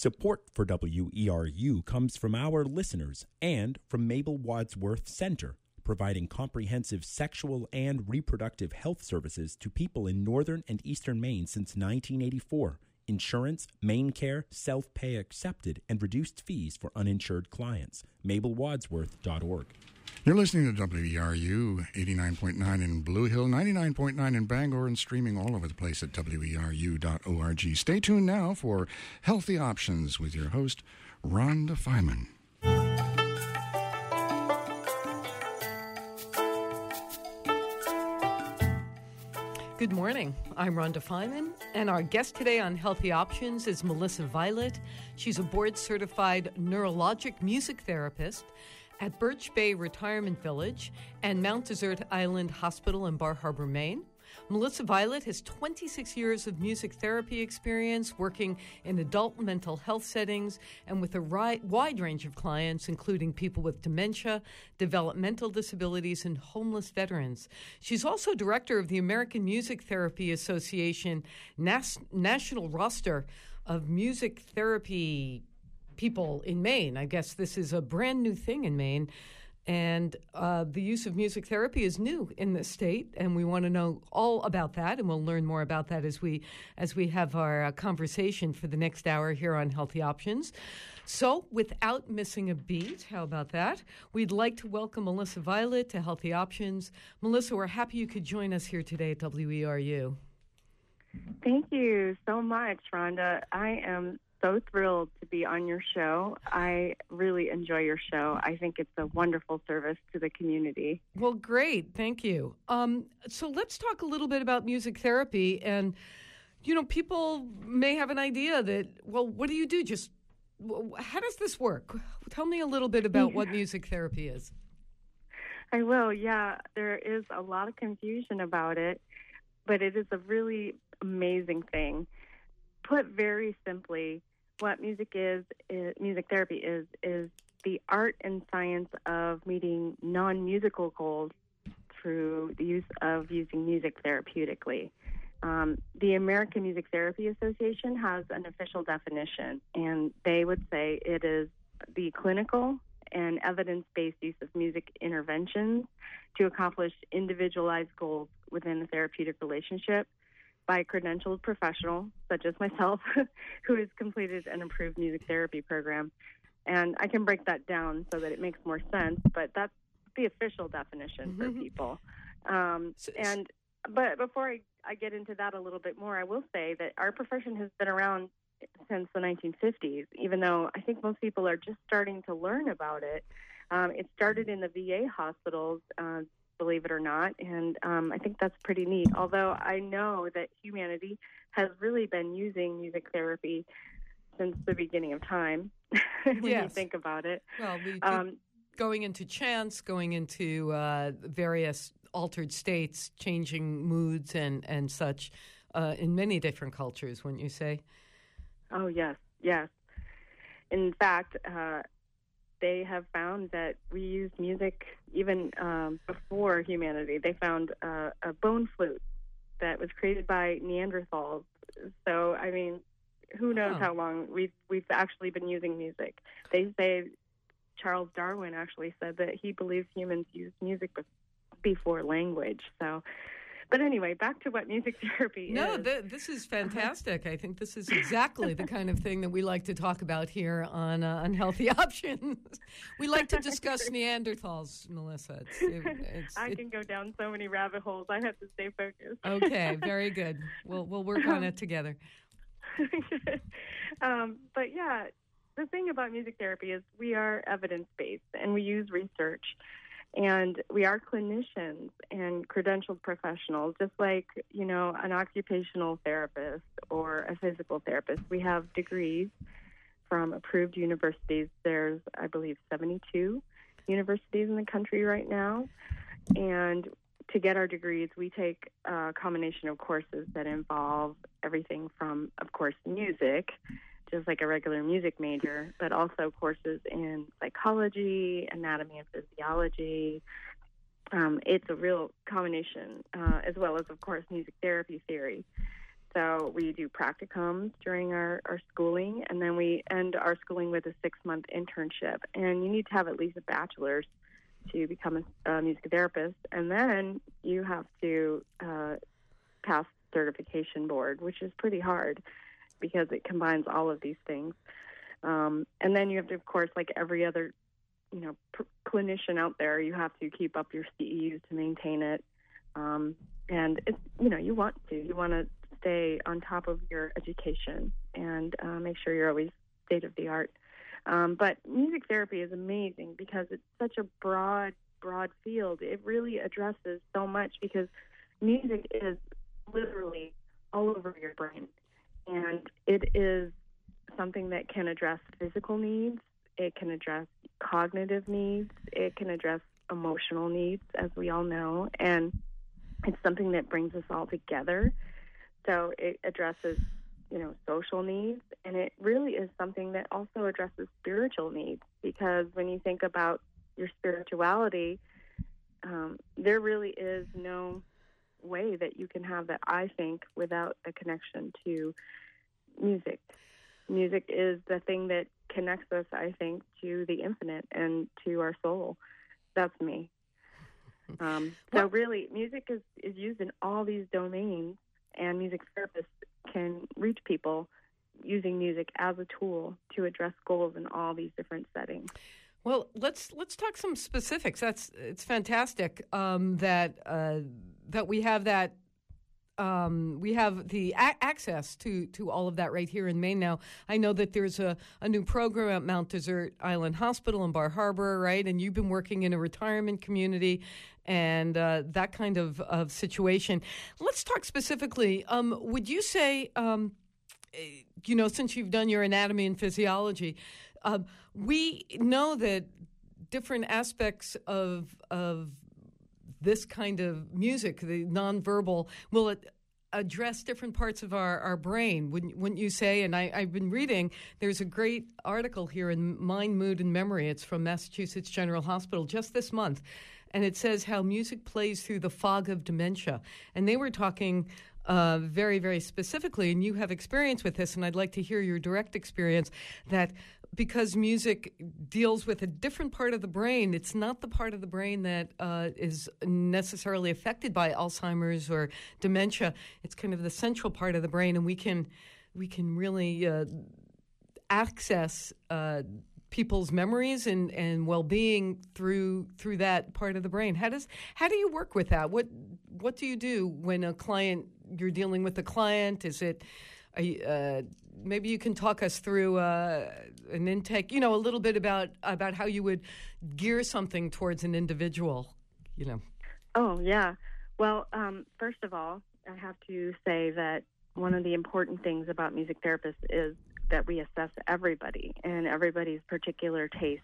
Support for WERU comes from our listeners and from Mabel Wadsworth Center, providing comprehensive sexual and reproductive health services to people in northern and eastern Maine since 1984. Insurance, MaineCare, self pay accepted, and reduced fees for uninsured clients. MabelWadsworth.org. You're listening to WERU 89.9 in Blue Hill, 99.9 in Bangor, and streaming all over the place at WERU.org. Stay tuned now for Healthy Options with your host, Rhonda Feiman. Good morning. I'm Rhonda Feiman, and our guest today on Healthy Options is Melissa Violet. She's a board certified neurologic music therapist at Birch Bay Retirement Village and Mount Desert Island Hospital in Bar Harbor, Maine. Melissa Violet has 26 years of music therapy experience working in adult mental health settings and with a ri- wide range of clients, including people with dementia, developmental disabilities, and homeless veterans. She's also director of the American Music Therapy Association Nas- national roster of music therapy people in Maine. I guess this is a brand new thing in Maine. And uh, the use of music therapy is new in the state, and we want to know all about that, and we'll learn more about that as we as we have our uh, conversation for the next hour here on Healthy Options. So, without missing a beat, how about that? We'd like to welcome Melissa Violet to Healthy Options. Melissa, we're happy you could join us here today at WERU. Thank you so much, Rhonda. I am so thrilled to be on your show. I really enjoy your show. I think it's a wonderful service to the community. Well, great. Thank you. Um, so let's talk a little bit about music therapy. And, you know, people may have an idea that, well, what do you do? Just how does this work? Tell me a little bit about what music therapy is. I will, yeah. There is a lot of confusion about it, but it is a really amazing thing. Put very simply, what music is, is music therapy is is the art and science of meeting non-musical goals through the use of using music therapeutically. Um, the American Music Therapy Association has an official definition, and they would say it is the clinical and evidence based use of music interventions to accomplish individualized goals within a therapeutic relationship by a credentialed professional, such as myself, who has completed an approved music therapy program. And I can break that down so that it makes more sense, but that's the official definition for mm-hmm. people. Um, and but before I, I get into that a little bit more, I will say that our profession has been around since the 1950s, even though I think most people are just starting to learn about it. Um, it started in the VA hospitals uh, believe it or not. And um, I think that's pretty neat. Although I know that humanity has really been using music therapy since the beginning of time, when yes. you think about it. Well, we, um, going into chants, going into uh, various altered states, changing moods and, and such uh, in many different cultures, wouldn't you say? Oh, yes, yes. In fact, uh, they have found that we use music even um, before humanity. They found uh, a bone flute that was created by Neanderthals. So, I mean, who knows how long we've we've actually been using music? They say Charles Darwin actually said that he believes humans used music before language. So but anyway, back to what music therapy no, is. No, th- this is fantastic. I think this is exactly the kind of thing that we like to talk about here on uh, Unhealthy Options. we like to discuss Neanderthals, Melissa. It's, it, it's, I it, can go down so many rabbit holes. I have to stay focused. okay, very good. We'll we'll work on it together. um, but yeah, the thing about music therapy is we are evidence based and we use research. And we are clinicians and credentialed professionals, just like, you know, an occupational therapist or a physical therapist. We have degrees from approved universities. There's, I believe, 72 universities in the country right now. And to get our degrees, we take a combination of courses that involve everything from, of course, music just like a regular music major, but also courses in psychology, anatomy and physiology. Um, it's a real combination, uh, as well as, of course, music therapy theory. So we do practicums during our, our schooling, and then we end our schooling with a six month internship. And you need to have at least a bachelor's to become a, a music therapist, and then you have to uh, pass certification board, which is pretty hard because it combines all of these things. Um, and then you have to, of course, like every other, you know, pr- clinician out there, you have to keep up your CEUs to maintain it. Um, and it's, you know, you want to, you want to stay on top of your education and uh, make sure you're always state of the art. Um, but music therapy is amazing because it's such a broad, broad field. It really addresses so much because music is literally all over your brain. And it is something that can address physical needs, it can address cognitive needs, it can address emotional needs, as we all know. And it's something that brings us all together. So it addresses you know, social needs, and it really is something that also addresses spiritual needs because when you think about your spirituality, um, there really is no way that you can have that, I think, without a connection to music. Music is the thing that connects us, I think, to the infinite and to our soul. That's me. Um, so, really, music is, is used in all these domains, and music therapists can reach people using music as a tool to address goals in all these different settings. Well, let's let's talk some specifics. That's it's fantastic um, that uh, that we have that um, we have the a- access to to all of that right here in Maine now. I know that there's a, a new program at Mount Desert Island Hospital in Bar Harbor, right? And you've been working in a retirement community and uh, that kind of, of situation. Let's talk specifically. Um, would you say, um, you know, since you've done your anatomy and physiology, uh, we know that different aspects of of this kind of music, the nonverbal, will it address different parts of our, our brain, wouldn't, wouldn't you say? And I, I've been reading, there's a great article here in Mind, Mood, and Memory. It's from Massachusetts General Hospital just this month and it says how music plays through the fog of dementia. And they were talking uh, very, very specifically, and you have experience with this, and I'd like to hear your direct experience that because music deals with a different part of the brain, it's not the part of the brain that uh, is necessarily affected by Alzheimer's or dementia. It's kind of the central part of the brain, and we can we can really uh, access uh, people's memories and, and well being through through that part of the brain. How does how do you work with that? What what do you do when a client you're dealing with a client? Is it uh, maybe you can talk us through uh, an intake? You know, a little bit about about how you would gear something towards an individual. You know. Oh yeah. Well, um, first of all, I have to say that one of the important things about music therapists is that we assess everybody, and everybody's particular taste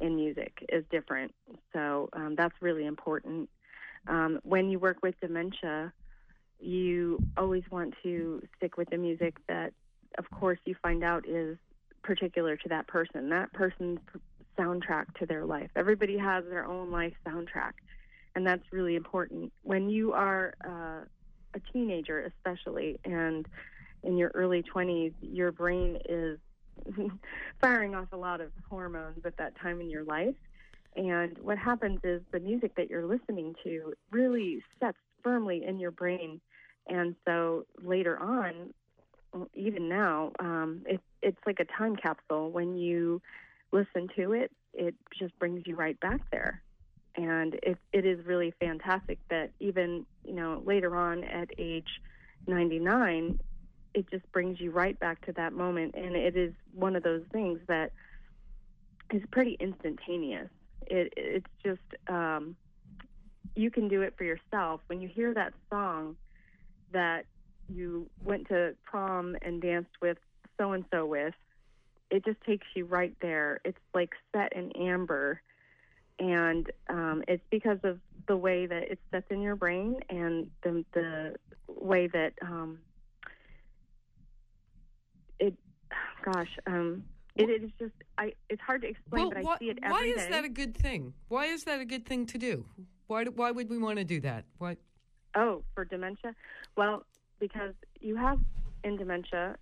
in music is different. So um, that's really important. Um, when you work with dementia, you always want to stick with the music that, of course, you find out is particular to that person, that person's soundtrack to their life. Everybody has their own life soundtrack, and that's really important. When you are uh, a teenager, especially, and in your early 20s, your brain is firing off a lot of hormones at that time in your life. And what happens is the music that you're listening to really sets firmly in your brain. And so later on, even now, um, it, it's like a time capsule. When you listen to it, it just brings you right back there. And it, it is really fantastic that even, you know, later on at age 99, it just brings you right back to that moment. And it is one of those things that is pretty instantaneous. It, it's just, um, you can do it for yourself. When you hear that song that you went to prom and danced with so and so with, it just takes you right there. It's like set in amber. And um, it's because of the way that it sets in your brain and the, the way that um, it, gosh, um, it is just I. It's hard to explain, well, but I see it every Why is day. that a good thing? Why is that a good thing to do? Why? Why would we want to do that? Why? Oh, for dementia? Well, because you have in dementia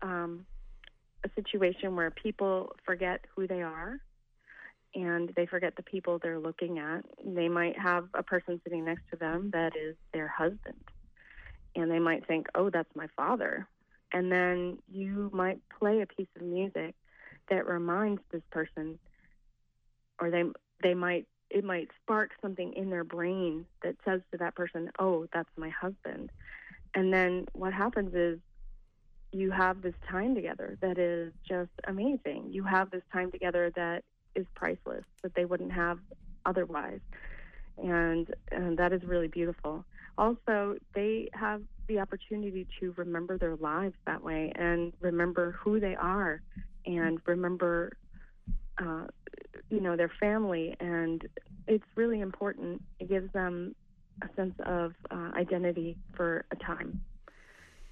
um, a situation where people forget who they are and they forget the people they're looking at. They might have a person sitting next to them that is their husband, and they might think, oh, that's my father. And then you might play a piece of music that reminds this person, or they they might it might spark something in their brain that says to that person, "Oh, that's my husband." And then what happens is you have this time together that is just amazing. You have this time together that is priceless that they wouldn't have otherwise. And, and that is really beautiful. Also, they have the opportunity to remember their lives that way and remember who they are and remember, uh, you know, their family. And it's really important. It gives them a sense of uh, identity for a time.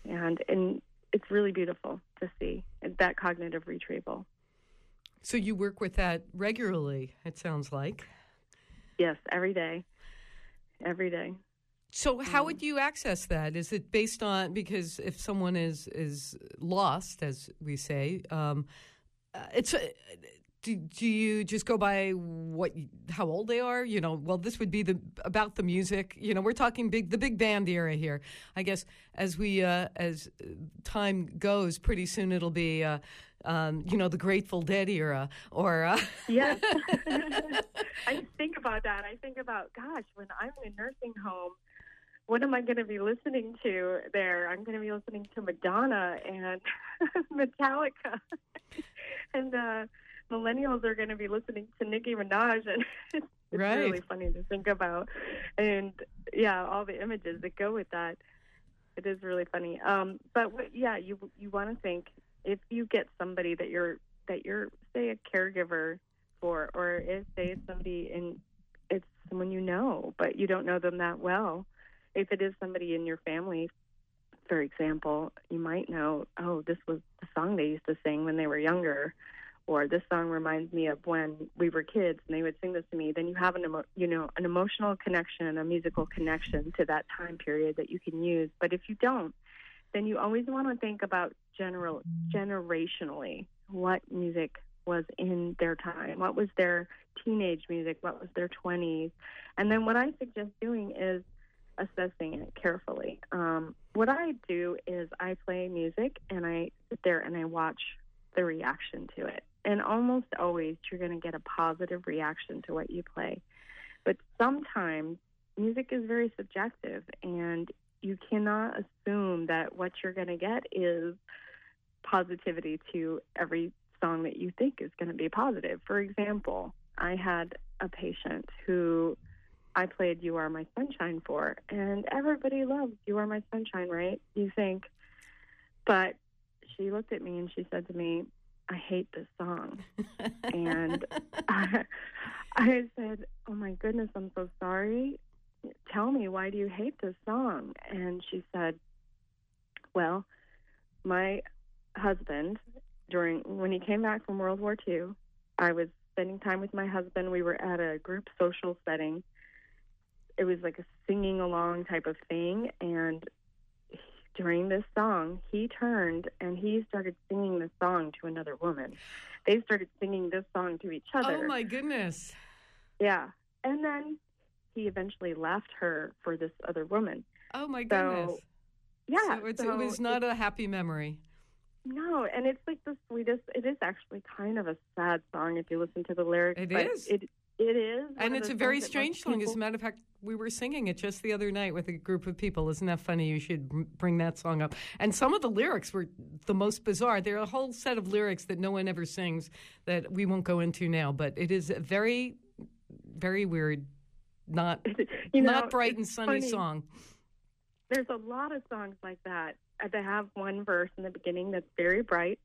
And, and it's really beautiful to see that cognitive retrieval. So you work with that regularly, it sounds like. Yes, every day. Every day. So how would you access that? Is it based on because if someone is is lost, as we say, um, uh, it's uh, do, do you just go by what how old they are? You know well this would be the about the music. You know we're talking big the big band era here. I guess as we uh, as time goes pretty soon it'll be uh, um, you know the grateful dead era or uh... yes. I think about that. I think about gosh when i'm in a nursing home what am I going to be listening to there? I'm going to be listening to Madonna and Metallica. And uh, millennials are going to be listening to Nicki Minaj, and it's right. really funny to think about. And yeah, all the images that go with that. It is really funny. Um, but what, yeah, you you want to think if you get somebody that you're that you're say a caregiver for, or if say it's somebody in it's someone you know, but you don't know them that well. If it is somebody in your family, for example, you might know, oh, this was the song they used to sing when they were younger or this song reminds me of when we were kids and they would sing this to me then you have an emo- you know an emotional connection and a musical connection to that time period that you can use. But if you don't then you always want to think about general generationally what music was in their time. What was their teenage music? What was their 20s and then what i suggest doing is assessing it carefully. Um, what i do is i play music and i sit there and i watch the reaction to it and almost always you're going to get a positive reaction to what you play. But sometimes music is very subjective, and you cannot assume that what you're going to get is positivity to every song that you think is going to be positive. For example, I had a patient who I played You Are My Sunshine for, and everybody loves You Are My Sunshine, right? You think. But she looked at me and she said to me, I hate this song. and I, I said, Oh my goodness, I'm so sorry. Tell me, why do you hate this song? And she said, Well, my husband, during when he came back from World War II, I was spending time with my husband. We were at a group social setting. It was like a singing along type of thing. And during this song, he turned and he started singing the song to another woman. They started singing this song to each other. Oh my goodness. Yeah. And then he eventually left her for this other woman. Oh my goodness. So, yeah. So, so it was not a happy memory. No, and it's like the sweetest. It is actually kind of a sad song if you listen to the lyrics. It is. It it is. And it's a very strange song. As a matter of fact, we were singing it just the other night with a group of people. Isn't that funny? You should bring that song up. And some of the lyrics were the most bizarre. There are a whole set of lyrics that no one ever sings that we won't go into now. But it is a very, very weird, not you know, not bright and sunny funny. song. There's a lot of songs like that. They have one verse in the beginning that's very bright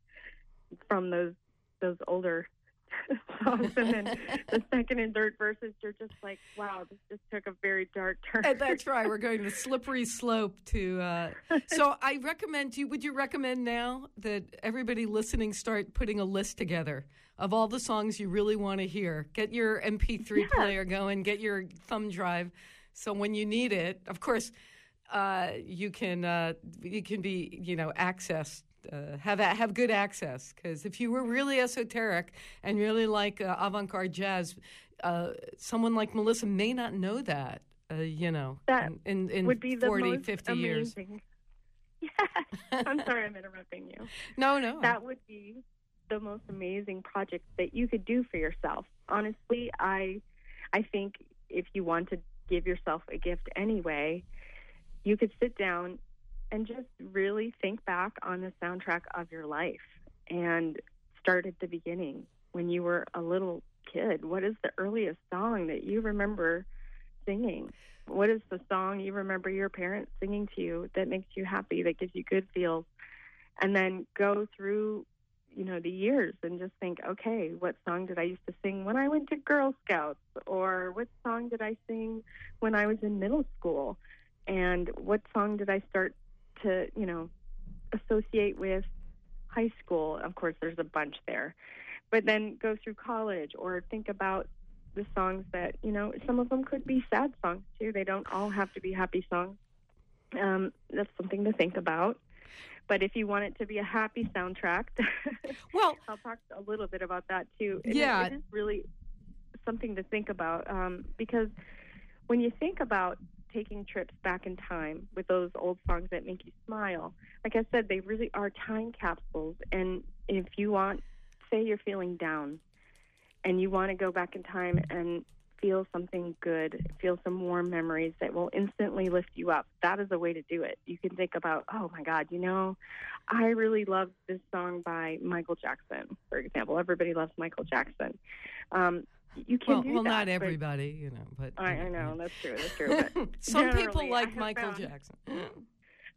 from those those older songs, and then the second and third verses, you're just like, wow, this just took a very dark turn. And that's right. We're going to slippery slope to. Uh, so I recommend you. Would you recommend now that everybody listening start putting a list together of all the songs you really want to hear? Get your MP3 Yeah. player going. Get your thumb drive. So when you need it, of course. uh, you can uh, you can be you know accessed uh, have have good access because if you were really esoteric and really like uh, avant-garde jazz, uh, someone like Melissa may not know that. Uh, you know, That in, in, in would be the 40, most 50 years. amazing. Yes. I'm sorry I'm interrupting you. No, no. That would be the most amazing project that you could do for yourself. Honestly, I I think if you want to give yourself a gift anyway, you could sit down and just really think back on the soundtrack of your life and start at the beginning when you were a little kid. What is the earliest song that you remember singing? What is the song you remember your parents singing to you that makes you happy, that gives you good feels? And then go through, you know, the years and just think, okay, what song did I used to sing when I went to Girl Scouts? Or what song did I sing when I was in middle school? And what song did I start to, you know, associate with high school? Of course, there's a bunch there. But then go through college or think about the songs that, you know, some of them could be sad songs too. They don't all have to be happy songs. Um, that's something to think about. But if you want it to be a happy soundtrack, well, I'll talk a little bit about that too. It- Yeah. it is really something to think about um, because when you think about taking trips back in time with those old songs that make you smile, like I said, they really are time capsules. And if you want, say you're feeling down and you want to go back in time and feel something good, feel some warm memories that will instantly lift you up, that is a way to do it. You can think about, oh my God, you know, I really love this song by Michael Jackson, for example. Everybody loves Michael Jackson. Um, you can well, do well, that. not everybody, you know, but I, I know that's true. That's true. But Some people like Michael found- Jackson.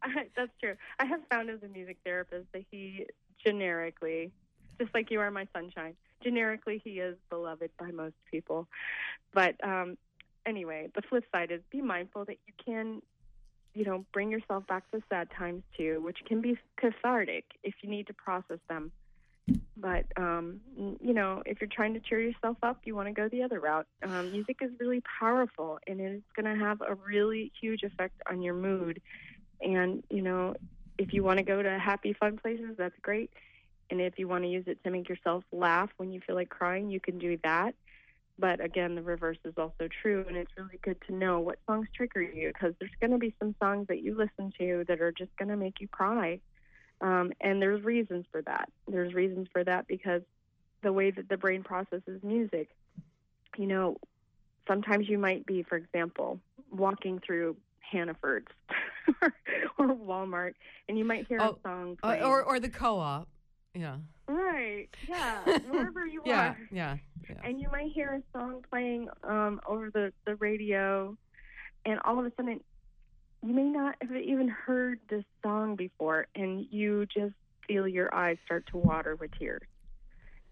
I, that's true. I have found as a music therapist that he generically, just like you are my sunshine, generically he is beloved by most people. But um, anyway, the flip side is be mindful that you can, you know, bring yourself back to sad times too, which can be cathartic if you need to process them. But um, you know, if you're trying to cheer yourself up, you want to go the other route. Um, music is really powerful, and it's going to have a really huge effect on your mood. And, you know, if you want to go to happy, fun places, that's great. And if you want to use it to make yourself laugh when you feel like crying, you can do that. But again, the reverse is also true. And it's really good to know what songs trigger you because there's going to be some songs that you listen to that are just going to make you cry. Um, and there's reasons for that. There's reasons for that because the way that the brain processes music, you know, sometimes you might be, for example, walking through Hannaford's or, or Walmart, and you might hear Oh, a song playing. or or the co-op. Yeah. right, yeah, wherever you Yeah, are, yeah, yeah. and you might hear a song playing um, over the the radio, and all of a sudden, you may not have even heard this song before, and you just feel your eyes start to water with tears.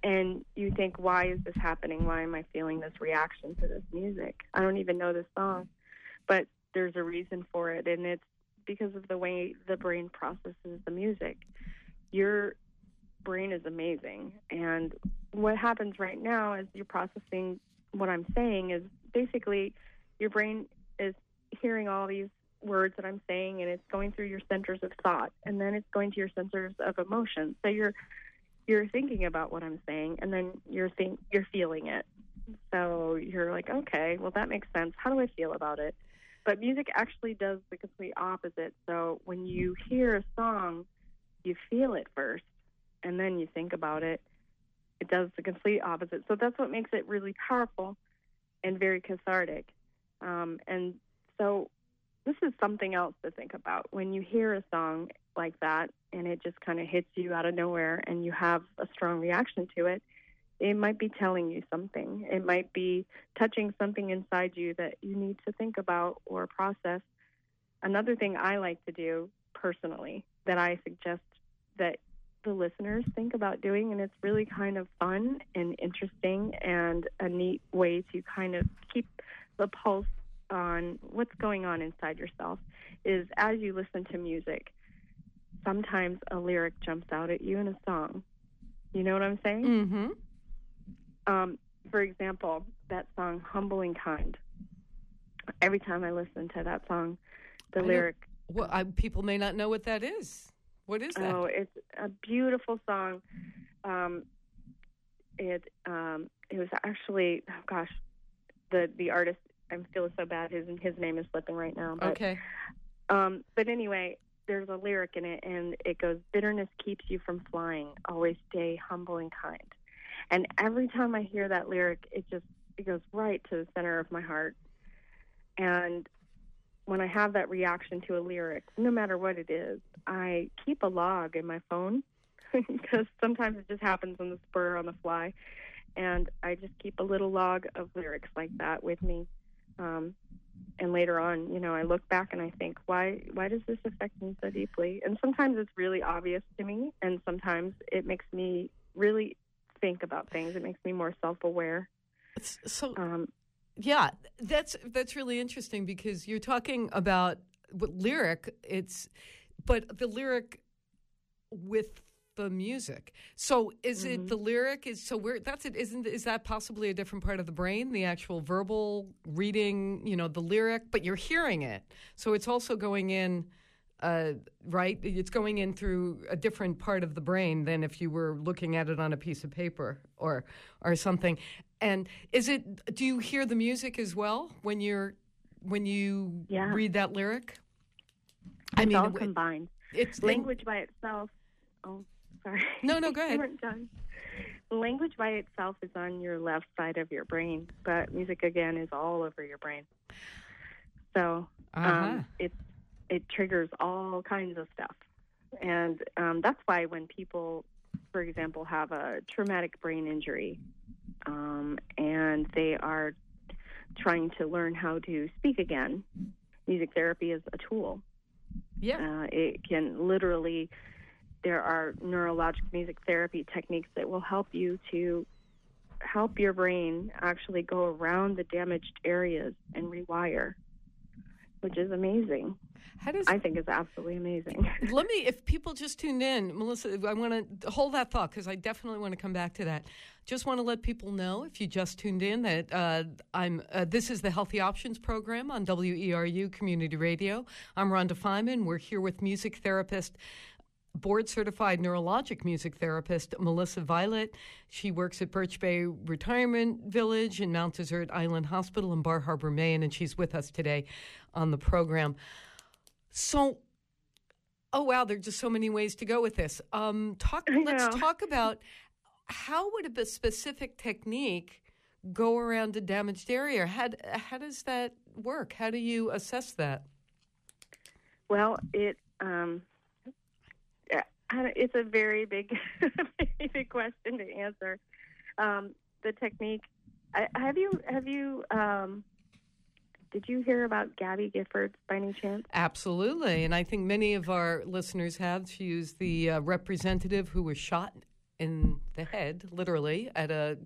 And you think, why is this happening? Why am I feeling this reaction to this music? I don't even know this song. But there's a reason for it, and it's because of the way the brain processes the music. Your brain is amazing. And what happens right now as you're processing what I'm saying is basically your brain is hearing all these words that I'm saying and it's going through your centers of thought and then it's going to your centers of emotion. So you're you're thinking about what I'm saying and then you're think you're feeling it. So you're like, okay, well that makes sense. How do I feel about it? But music actually does the complete opposite. So when you hear a song, you feel it first and then you think about it. It does the complete opposite. So that's what makes it really powerful and very cathartic. Um, and so this is something else to think about when you hear a song like that and it just kind of hits you out of nowhere and you have a strong reaction to it. It might be telling you something. It might be touching something inside you that you need to think about or process. Another thing I like to do personally that I suggest that the listeners think about doing, and it's really kind of fun and interesting and a neat way to kind of keep the pulse on what's going on inside yourself, is as you listen to music, sometimes a lyric jumps out at you in a song. You know what I'm saying? Mm-hmm. Um, for example, that song "Humble and Kind." Every time I listen to that song, The I lyric. Well, I, people may not know what that is. What is that? Oh, it's a beautiful song. Um, it um, it was actually, oh gosh, the the artist. I'm feeling so bad. His his name is slipping right now. But, okay. Um, but anyway, there's a lyric in it, and it goes, "Bitterness keeps you from flying. Always stay humble and kind." And every time I hear that lyric, it just it goes right to the center of my heart. And when I have that reaction to a lyric, no matter what it is, I keep a log in my phone because sometimes it just happens on the spur on the fly, and I just keep a little log of lyrics like that with me. Um, and later on, you know, I look back and I think, why why does this affect me so deeply? And sometimes it's really obvious to me, and sometimes it makes me really think about things. It makes me more self aware. It's- So Um, yeah, that's that's really interesting because you're talking about what lyric. It's but the lyric with the music. So is it the lyric? Is so where that's it? Isn't is that possibly a different part of the brain? The actual verbal reading, you know, the lyric, but you're hearing it. So it's also going in. Uh, right, it's going in through a different part of the brain than if you were looking at it on a piece of paper or or something. And is it? Do you hear the music as well when you're when you Yeah. read that lyric? I mean, it's all combined. it's Language by itself. Oh, sorry. No, no, go ahead. Weren't done. Language by itself is on your left side of your brain, but music again is all over your brain. So Uh-huh. um, it it triggers all kinds of stuff, and um, that's why when people, for example, have a traumatic brain injury, um, and they are trying to learn how to speak again, music therapy is a tool. yeah. Uh, it can literally, there are neurologic music therapy techniques that will help you to help your brain actually go around the damaged areas and rewire, which is amazing. How does I think is absolutely amazing. let me if people just tuned in melissa i want to hold that thought because i definitely want to come back to that just want to let people know if you just tuned in that uh, i'm uh, this is the healthy options program on weru community radio i'm rhonda feiman we're here with music therapist board certified neurologic music therapist Melissa Violet. She works at Birch Bay Retirement Village in Mount Desert Island Hospital in Bar Harbor, Maine, and she's with us today on the program. So, oh wow, there's just so many ways to go with this. Um, talk. Let's talk about how would a specific technique go around a damaged area? How how does that work? How do you assess that? well, it um, yeah, I don't- it's a very big, big question to answer. Um, the technique. I, have you have you um, did you hear about Gabby Giffords by any chance? Absolutely, and I think many of our listeners have. She was the uh, representative who was shot in the head, literally at a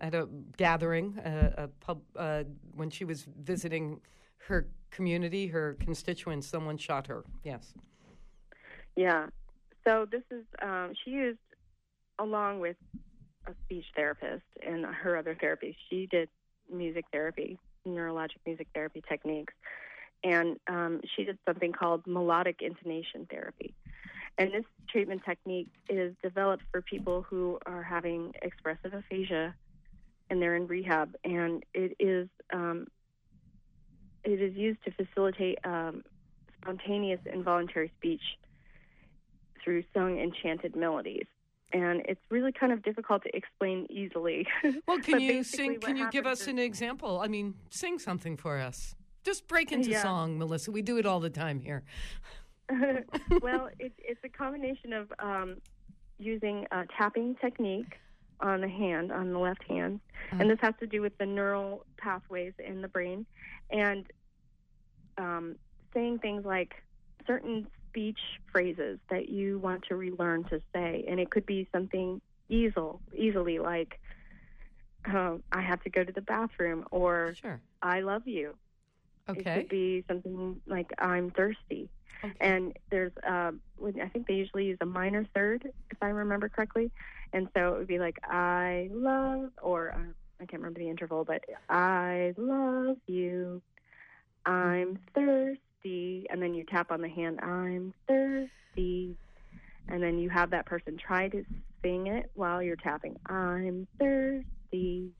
at a gathering, a, a pub uh, when she was visiting her community, her constituents. Someone shot her. Yes. Yeah. So this is um, she used along with a speech therapist and her other therapy. She did music therapy, neurologic music therapy techniques, and um, she did something called melodic intonation therapy. And this treatment technique is developed for people who are having expressive aphasia, and they're in rehab. And it is um, it is used to facilitate um, spontaneous involuntary speech through sung enchanted melodies. And it's really kind of difficult to explain easily. Well, can you sing? Can you give us is- an example? I mean, sing something for us. Just break into Yeah. song, Melissa. We do it all the time here. well, it, it's a combination of um, using a tapping technique on the hand, on the left hand, Uh-huh. and this has to do with the neural pathways in the brain, and um, saying things like certain speech phrases that you want to relearn to say, and it could be something easel, easily like um, "I have to go to the bathroom" or Sure. "I love you." Okay, It could be something like "I'm thirsty." okay. and there's um I think they usually use a minor third if I remember correctly, and so it would be like I love or uh, I can't remember the interval, but I love you, I'm thirsty, thirsty, and then you tap on the hand, I'm thirsty, and then you have that person try to sing it while you're tapping, I'm thirsty,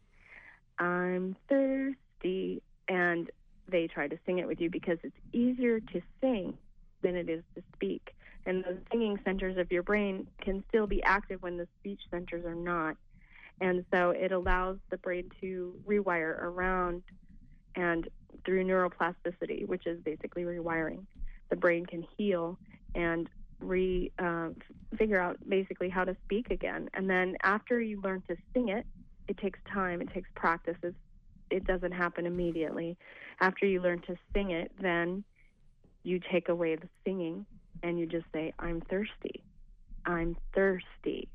I'm thirsty, and they try to sing it with you because it's easier to sing than it is to speak. And those singing centers of your brain can still be active when the speech centers are not. And so it allows the brain to rewire around and through neuroplasticity, which is basically rewiring, the brain can heal and re uh, figure out basically how to speak again. And then after you learn to sing it, it takes time, it takes practice. It's, it doesn't happen immediately. After you learn to sing it, then you take away the singing and you just say, I'm thirsty. I'm thirsty.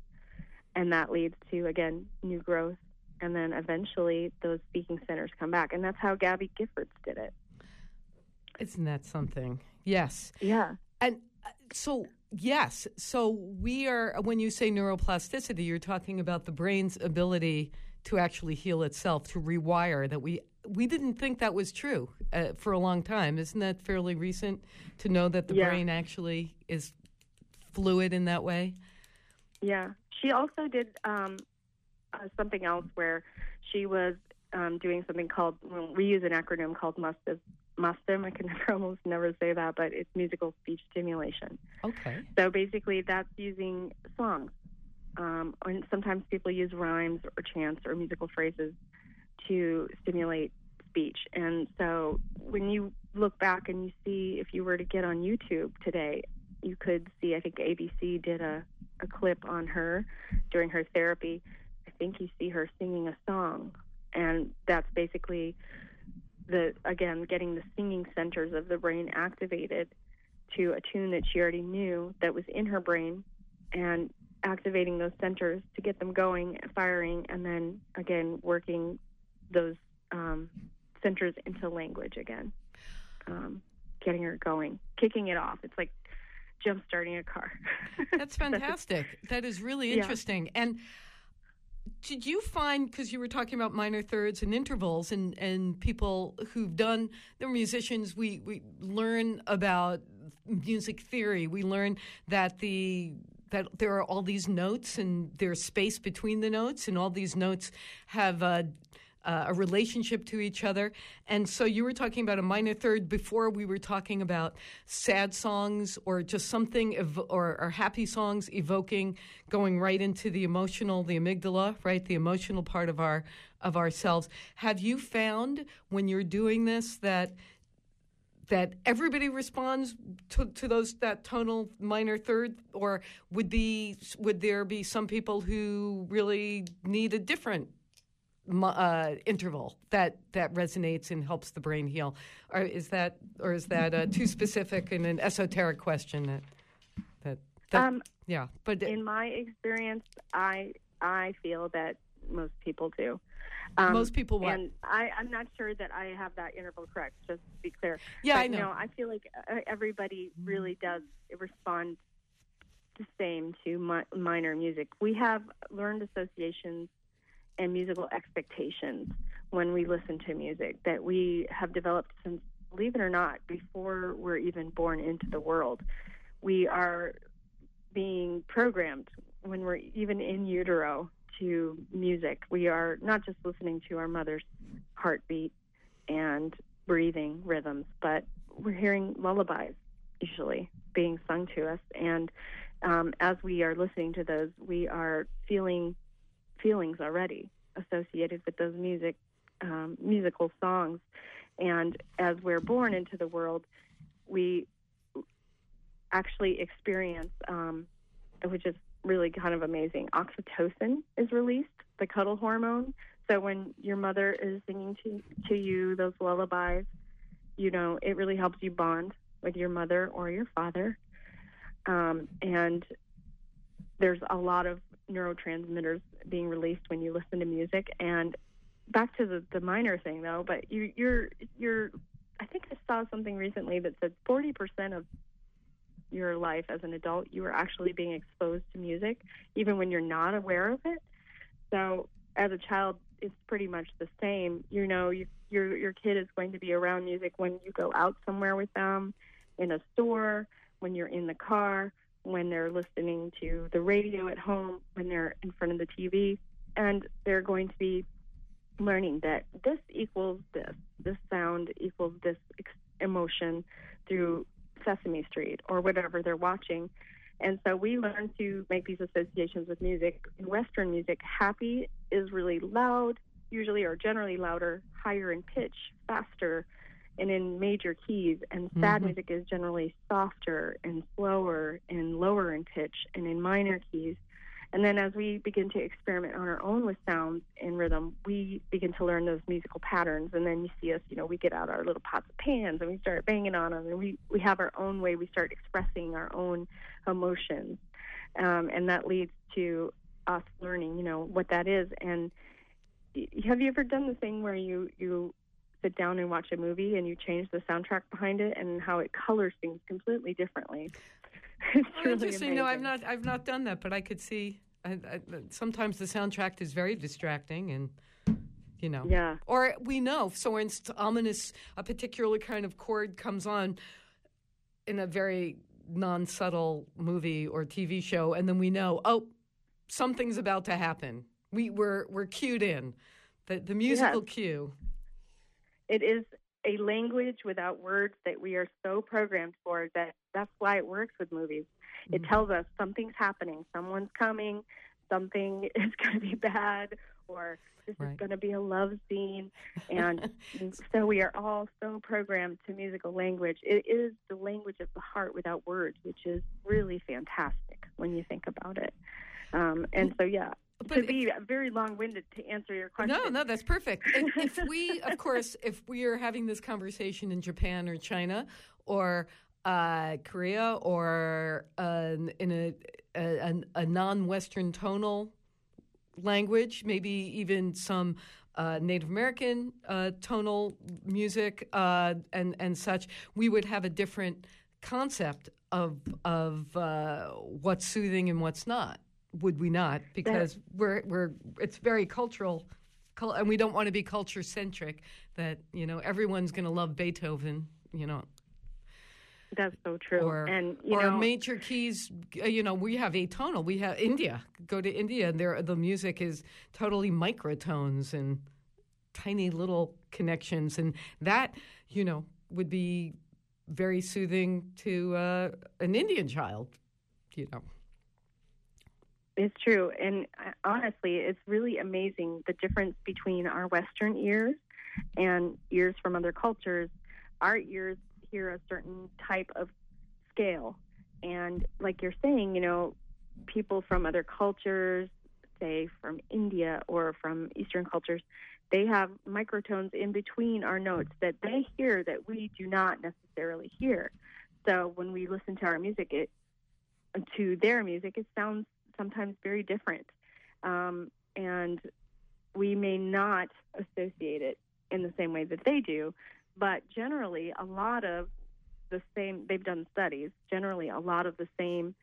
And that leads to, again, new growth. And then eventually those speaking centers come back. And that's how Gabby Giffords did it. Isn't that something? Yes. Yeah. And uh, so, yes. So, we are, when you say neuroplasticity, you're talking about the brain's ability to actually heal itself, to rewire that we we didn't think that was true uh, for a long time. Isn't that fairly recent to know that the Yeah. brain actually is fluid in that way? Yeah. She also did um, uh, something else where she was um, doing something called, well, we use an acronym called MUSTIM. MUSTIM, I can never, almost never say that, but it's musical speech stimulation. Okay. So basically, that's using songs. Um, and sometimes people use rhymes or chants or musical phrases to stimulate speech. And so when you look back and you see, if you were to get on YouTube today, you could see, I think ABC did a, a clip on her during her therapy. Think you see her singing a song. And that's basically the, again, getting the singing centers of the brain activated to a tune that she already knew that was in her brain and activating those centers to get them going, firing, and then again working those um, centers into language again, um, getting her going, kicking it off. It's like jump starting a car. That's fantastic. that is really Yeah. interesting. And did you find because you were talking about minor thirds and intervals and, and people who've done they're musicians we, we learn about music theory. We learn that the that there are all these notes and there's space between the notes and all these notes have a, a relationship to each other. And so you were talking about a minor third before we were talking about sad songs or just something ev- or, or happy songs evoking going right into the emotional the amygdala right? The emotional part of our of ourselves. Have you found when you're doing this that that everybody responds to, to those that tonal minor third? Or would be would there be some people who really need a different uh, interval that that resonates and helps the brain heal or is that or is that uh, too specific and an esoteric question that that, that um, yeah but in my experience, I I feel that most people do. Um, most people what And I, I'm not sure that I have that interval correct, just to be clear. yeah but I know No, I feel like uh, everybody really does respond the same to mi- minor music. We have learned associations and musical expectations when we listen to music that we have developed since, believe it or not, before we're even born into the world. We are being programmed when we're even in utero to music. We are not just listening to our mother's heartbeat and breathing rhythms, but we're hearing lullabies usually being sung to us. And um, as we are listening to those, we are feeling feelings already associated with those music um, musical songs. And as we're born into the world, we actually experience, um, which is really kind of amazing. Oxytocin is released, the cuddle hormone. So when your mother is singing to to you those lullabies, you know it really helps you bond with your mother or your father. Um, and there's a lot of neurotransmitters being released when you listen to music. And back to the, the minor thing though, but you, you're you're. I think I saw something recently that said 40% of your life as an adult, you are actually being exposed to music, even when you're not aware of it. So, as a child, it's pretty much the same. You know, you your your kid is going to be around music when you go out somewhere with them, in a store, when you're in the car, when they're listening to the radio at home, when they're in front of the TV, and they're going to be learning that this equals this, this sound equals this emotion through Sesame Street or whatever they're watching. And so we learn to make these associations with music. In Western music, happy is really loud, usually or generally louder, higher in pitch, faster, and in major keys. And sad Mhm. music is generally softer and slower and lower in pitch and in minor keys. And then as we begin to experiment on our own with sounds and rhythm, we begin to learn those musical patterns. And then you see us, you know, we get out our little pots of pans and we start banging on them, and we we have our own way. We start expressing our own emotions, um, and that leads to us learning, you know, what that is. And have you ever done the thing where you you sit down and watch a movie and you change the soundtrack behind it and how it colors things completely differently? it's Oh, really interesting. No, I've not. I've not done that, but I could see. I, I, sometimes the soundtrack is very distracting, and you know. Yeah. Or we know, so when it's ominous, a particular kind of chord comes on in a very non-subtle movie or TV show, and then we know, oh, something's about to happen. We we're we're cued in, the the musical cue. It is a language without words that we are so programmed for that that's why it works with movies. It Mm-hmm. tells us something's happening, someone's coming, something is going to be bad, or this Right. is going to be a love scene. And so we are all so programmed to musical language. It is the language of the heart without words, which is really fantastic when you think about it. Um, and so, yeah, But to if- be very long-winded to answer your question. No, no, that's perfect. And if we, of course, if we are having this conversation in Japan or China or uh, Korea or uh, in a, a, a non-Western tonal language, maybe even some uh, Native American uh, tonal music uh, and and such, we would have a different concept of of uh, what's soothing and what's not. Would we not? Because we're we're it's very cultural, and we don't want to be culture centric. That you know everyone's going to love Beethoven. You know, That's so true. or and you or know, major keys. uh, You know, we have atonal. We have India. Go to India, and there the music is totally microtones and tiny little connections, and that you know would be very soothing to uh, an Indian child. You know, It's true. And uh, honestly, it's really amazing the difference between our Western ears and ears from other cultures. Our ears hear a certain type of scale. And like you're saying, you know, people from other cultures, say from India or from Eastern cultures, they have microtones in between our notes that they hear that we do not necessarily hear. So when we listen to our music, it to their music, it sounds sometimes very different. Um, and we may not associate it in the same way that they do, but generally, a lot of the same, they've done studies, generally, a lot of the same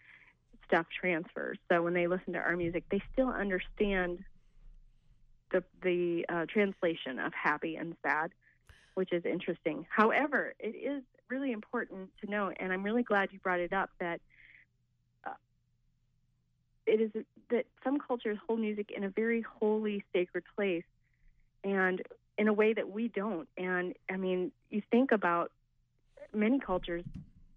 stuff transfers. So when they listen to our music, they still understand the, the uh, translation of happy and sad, which is interesting. However, it is really important to note, and I'm really glad you brought it up, that it is that some cultures hold music in a very holy, sacred place, and in a way that we don't. And I mean, you think about many cultures,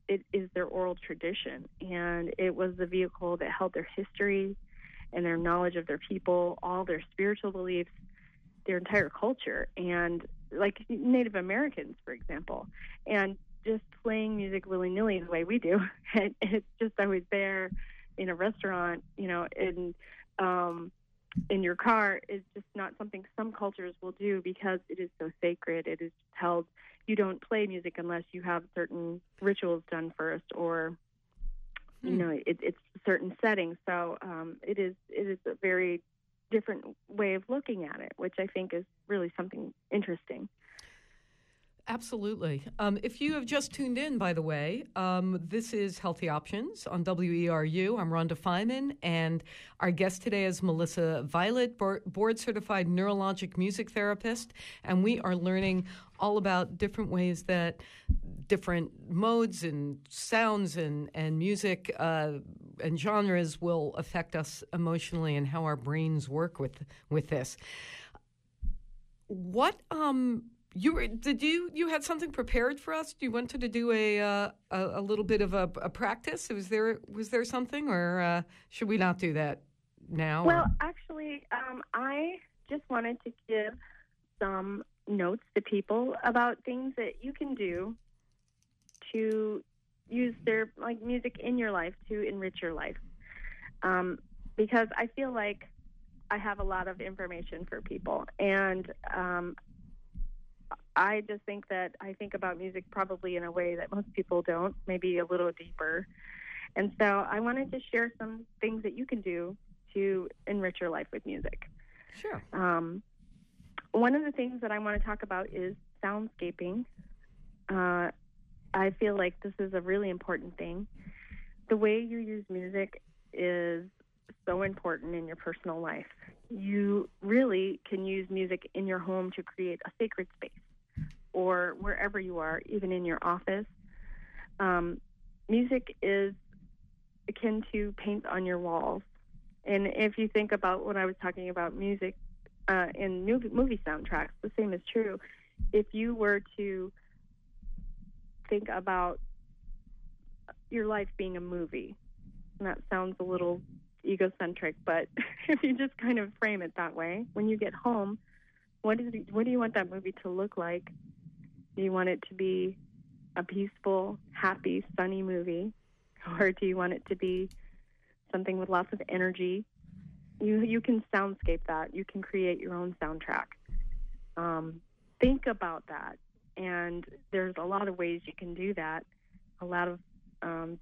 it is their oral tradition, and it was the vehicle that held their history and their knowledge of their people, all their spiritual beliefs, their entire culture, and like Native Americans, for example, and just playing music willy nilly the way we do, and it's just always there in a restaurant, you know, in um, in your car is just not something some cultures will do because it is so sacred. It is held. You don't play music unless you have certain rituals done first, or you Hmm. know, it, it's certain setting. So um, it is it is a very different way of looking at it, which I think is really something interesting. Absolutely. Um, if you have just tuned in, by the way, um, this is Healthy Options on WERU. I'm Rhonda Feiman, and our guest today is Melissa Violet, board certified neurologic music therapist, and we are learning all about different ways that different modes and sounds and, and music uh, and genres will affect us emotionally and how our brains work with with this. What um you were did you you had something prepared for us? Do you wanted to do a uh, a, a, little bit of a, a, practice. Was there was there something, or uh, should we not do that now? Well, or? actually, um, I just wanted to give some notes to people about things that you can do to use their like music in your life to enrich your life. Um, because I feel like I have a lot of information for people, and um, I just think that I think about music probably in a way that most people don't, maybe a little deeper. And so I wanted to share some things that you can do to enrich your life with music. Sure. Um, one of the things that I want to talk about is soundscaping. Uh, I feel like this is a really important thing. The way you use music is so important in your personal life. You really can use music in your home to create a sacred space or wherever you are, even in your office. Um, music is akin to paint on your walls. And if you think about what I was talking about music uh, in movie, movie soundtracks, the same is true. If you were to think about your life being a movie, and that sounds a little egocentric, but if you just kind of frame it that way, when you get home, what is what do you want that movie to look like? Do you want it to be a peaceful, happy, sunny movie, or do you want it to be something with lots of energy you you can soundscape that. You can create your own soundtrack. Um, think about that, and there's a lot of ways you can do that. A lot of um,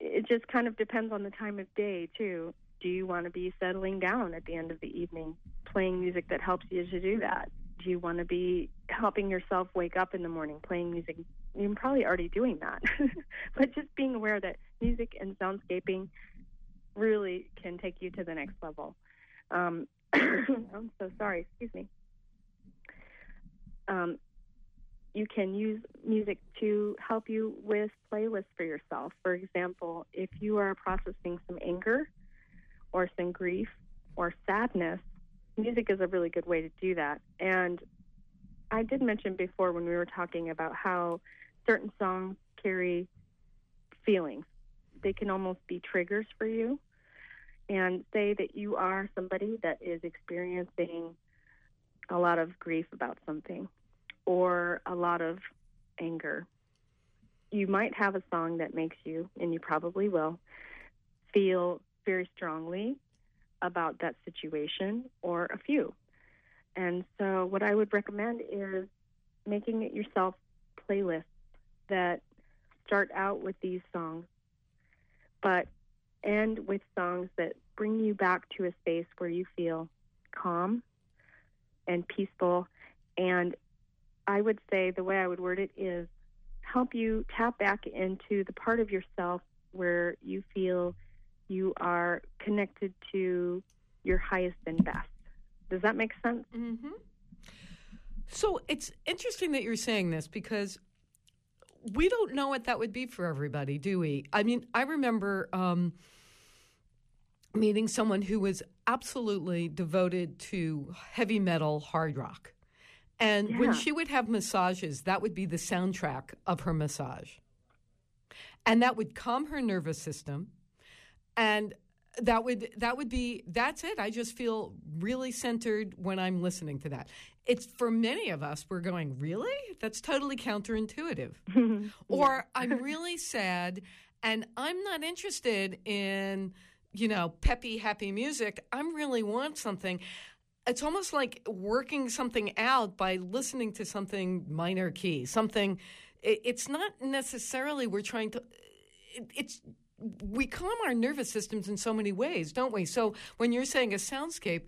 it just kind of depends on the time of day too. Do you want to be settling down at the end of the evening, playing music that helps you to do that? Do you want to be helping yourself wake up in the morning, playing music? You're probably already doing that, but just being aware that music and soundscaping really can take you to the next level. Um, I'm so sorry, excuse me. Um, you can use music to help you with playlists for yourself. For example, if you are processing some anger or some grief or sadness, music is a really good way to do that. And I did mention before when we were talking about how certain songs carry feelings, they can almost be triggers for you and say that you are somebody that is experiencing a lot of grief about something or a lot of anger. You might have a song that makes you, and you probably will, feel very strongly about that situation or a few. And so, what I would recommend is making it yourself playlists that start out with these songs, but end with songs that bring you back to a space where you feel calm and peaceful. And I would say the way I would word it is help you tap back into the part of yourself where you feel you are connected to your highest and best. Does that make sense? Mm-hmm. So it's interesting that you're saying this because we don't know what that would be for everybody, do we? I mean, I remember um, meeting someone who was absolutely devoted to heavy metal hard rock. And yeah. when she would have massages, that would be the soundtrack of her massage. And that would calm her nervous system. And that would that would be that's it. I just feel really centered when I'm listening to that. It's for many of us we're going, "Really? That's totally counterintuitive." or I'm really sad and I'm not interested in you know, peppy, happy music. I really want something. It's almost like working something out by listening to something minor key, something. It's not necessarily we're trying to. It's we calm our nervous systems in so many ways, don't we? So when you're saying a soundscape,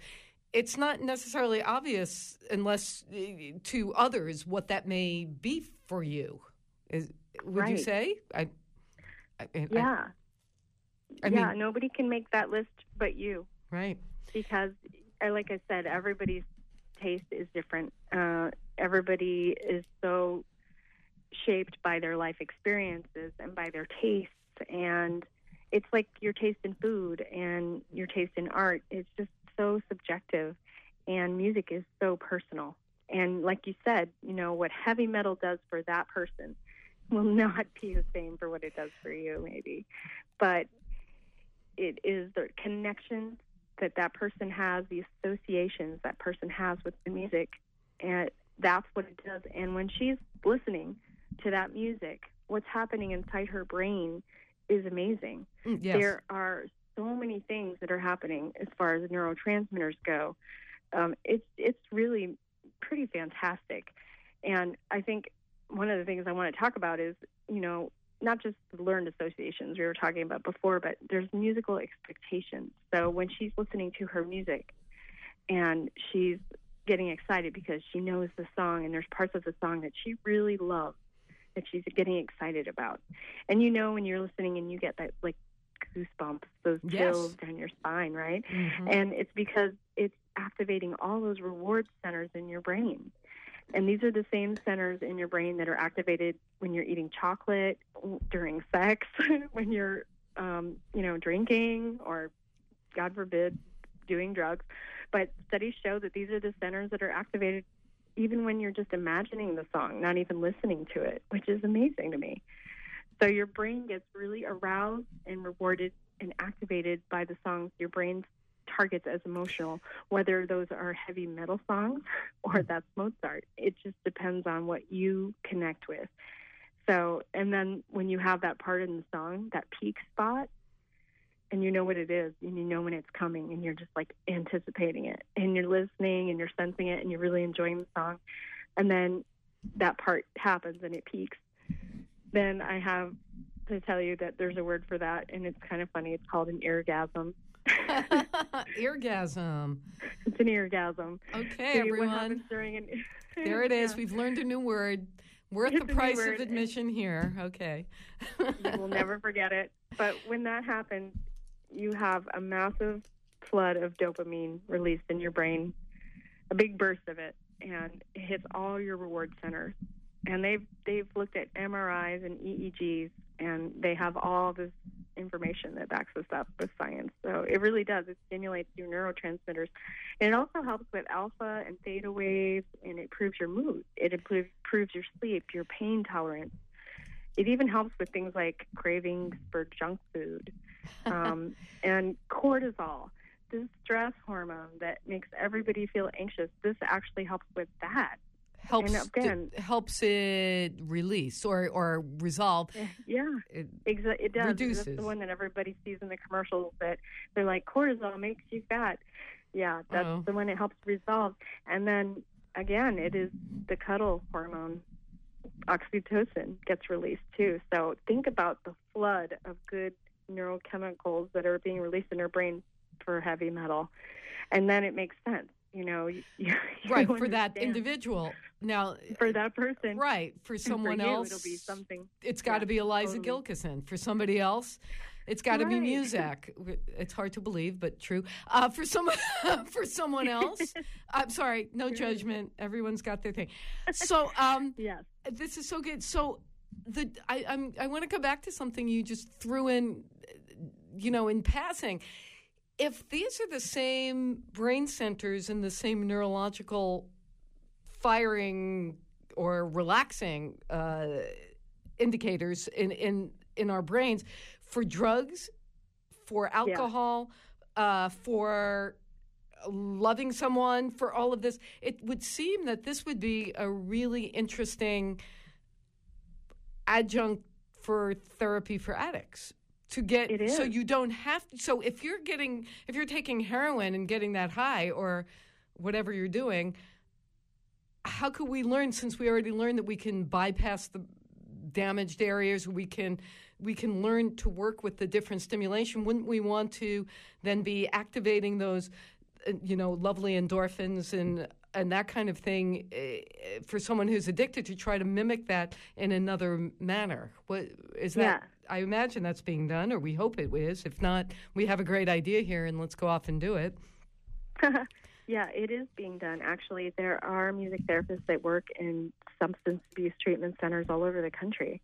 it's not necessarily obvious unless uh, to others what that may be for you. Is, would right. you say? I, I, yeah. I yeah, mean- nobody can make that list but you right. because, uh, like I said, everybody's taste is different. Uh, everybody is so shaped by their life experiences and by their tastes. And it's like your taste in food and your taste in art. It's just so subjective. And music is so personal. And like you said, you know, what heavy metal does for that person will not be the same for what it does for you, maybe. But it is the connections that that person has, the associations that person has with the music, and that's what it does. And when she's listening to that music, what's happening inside her brain is amazing. Mm, Yes. There are so many things that are happening as far as neurotransmitters go. Um, it's it's really pretty fantastic, and I think one of the things I want to talk about is you know not just the learned associations we were talking about before, but there's musical expectations. So when she's listening to her music and she's getting excited because she knows the song and there's parts of the song that she really loves that she's getting excited about. And you know when you're listening and you get that like goosebumps, those Yes. chills down your spine, right? Mhm. And it's because it's activating all those reward centers in your brain. And these are the same centers in your brain that are activated when you're eating chocolate, during sex, when you're, um, you know, drinking, or God forbid, doing drugs. But studies show that these are the centers that are activated even when you're just imagining the song, not even listening to it, which is amazing to me. So your brain gets really aroused and rewarded and activated by the songs your brain targets as emotional, whether those are heavy metal songs or that's Mozart. It just depends on what you connect with. So, and then when you have that part in the song, that peak spot, and you know what it is, and you know when it's coming, and you're just like anticipating it, and you're listening, and you're sensing it, and you're really enjoying the song, and then that part happens and it peaks, then I have to tell you that there's a word for that, and it's kind of funny. It's called an eargasm. Eargasm. It's an eargasm. Okay, What everyone. an There it is. Yeah. We've learned a new word. Worth It's the price of admission here. Okay. you will never forget it. But when that happens, you have a massive flood of dopamine released in your brain, a big burst of it, and it hits all your reward centers. And they've they've looked at MRIs and EEGs, and they have all this information that backs this up with science. So it really does. It stimulates your neurotransmitters, and it also helps with alpha and theta waves, and it improves your mood. It improves your sleep, your pain tolerance. It even helps with things like cravings for junk food um, and cortisol, this stress hormone that makes everybody feel anxious. This actually helps with that. helps And again- to- helps it release or or resolve. Yeah, It, exa- it does. That's Reduces. the one that everybody sees in the commercials that they're like cortisol makes you fat. Yeah, that's Oh. the one it helps resolve. And then again, it is the cuddle hormone, oxytocin, gets released too. So think about the flood of good neurochemicals that are being released in her brain for heavy metal, and then it makes sense. You know, you, you right for that individual. Now, for that person, right for someone for you, else, it'll be something. it's got to yeah, be Eliza totally. Gilkyson. For somebody else, it's got to be Right. music. It's hard to believe, but true. Uh, for someone, for someone else, I'm sorry, no judgment. Everyone's got their thing. So, um, Yes. this is so good. So, the I, I'm I want to come back to something you just threw in, you know, in passing. If these are the same brain centers and the same neurological firing or relaxing uh, indicators in, in in our brains for drugs, for alcohol, uh, for loving someone, for all of this, it would seem that this would be a really interesting adjunct for therapy for addicts to get It so you don't have to, so if you're getting if you're taking heroin and getting that high or whatever you're doing how could we learn since we already learned that we can bypass the damaged areas we can we can learn to work with the different stimulation? Wouldn't we want to then be activating those uh, you know, lovely endorphins and and that kind of thing eh, for someone who's addicted to try to mimic that in another manner. What is that? Yeah. I imagine that's being done, or we hope it is. If not, we have a great idea here, and let's go off and do it. yeah, it is being done. Actually, there are music therapists that work in substance abuse treatment centers all over the country.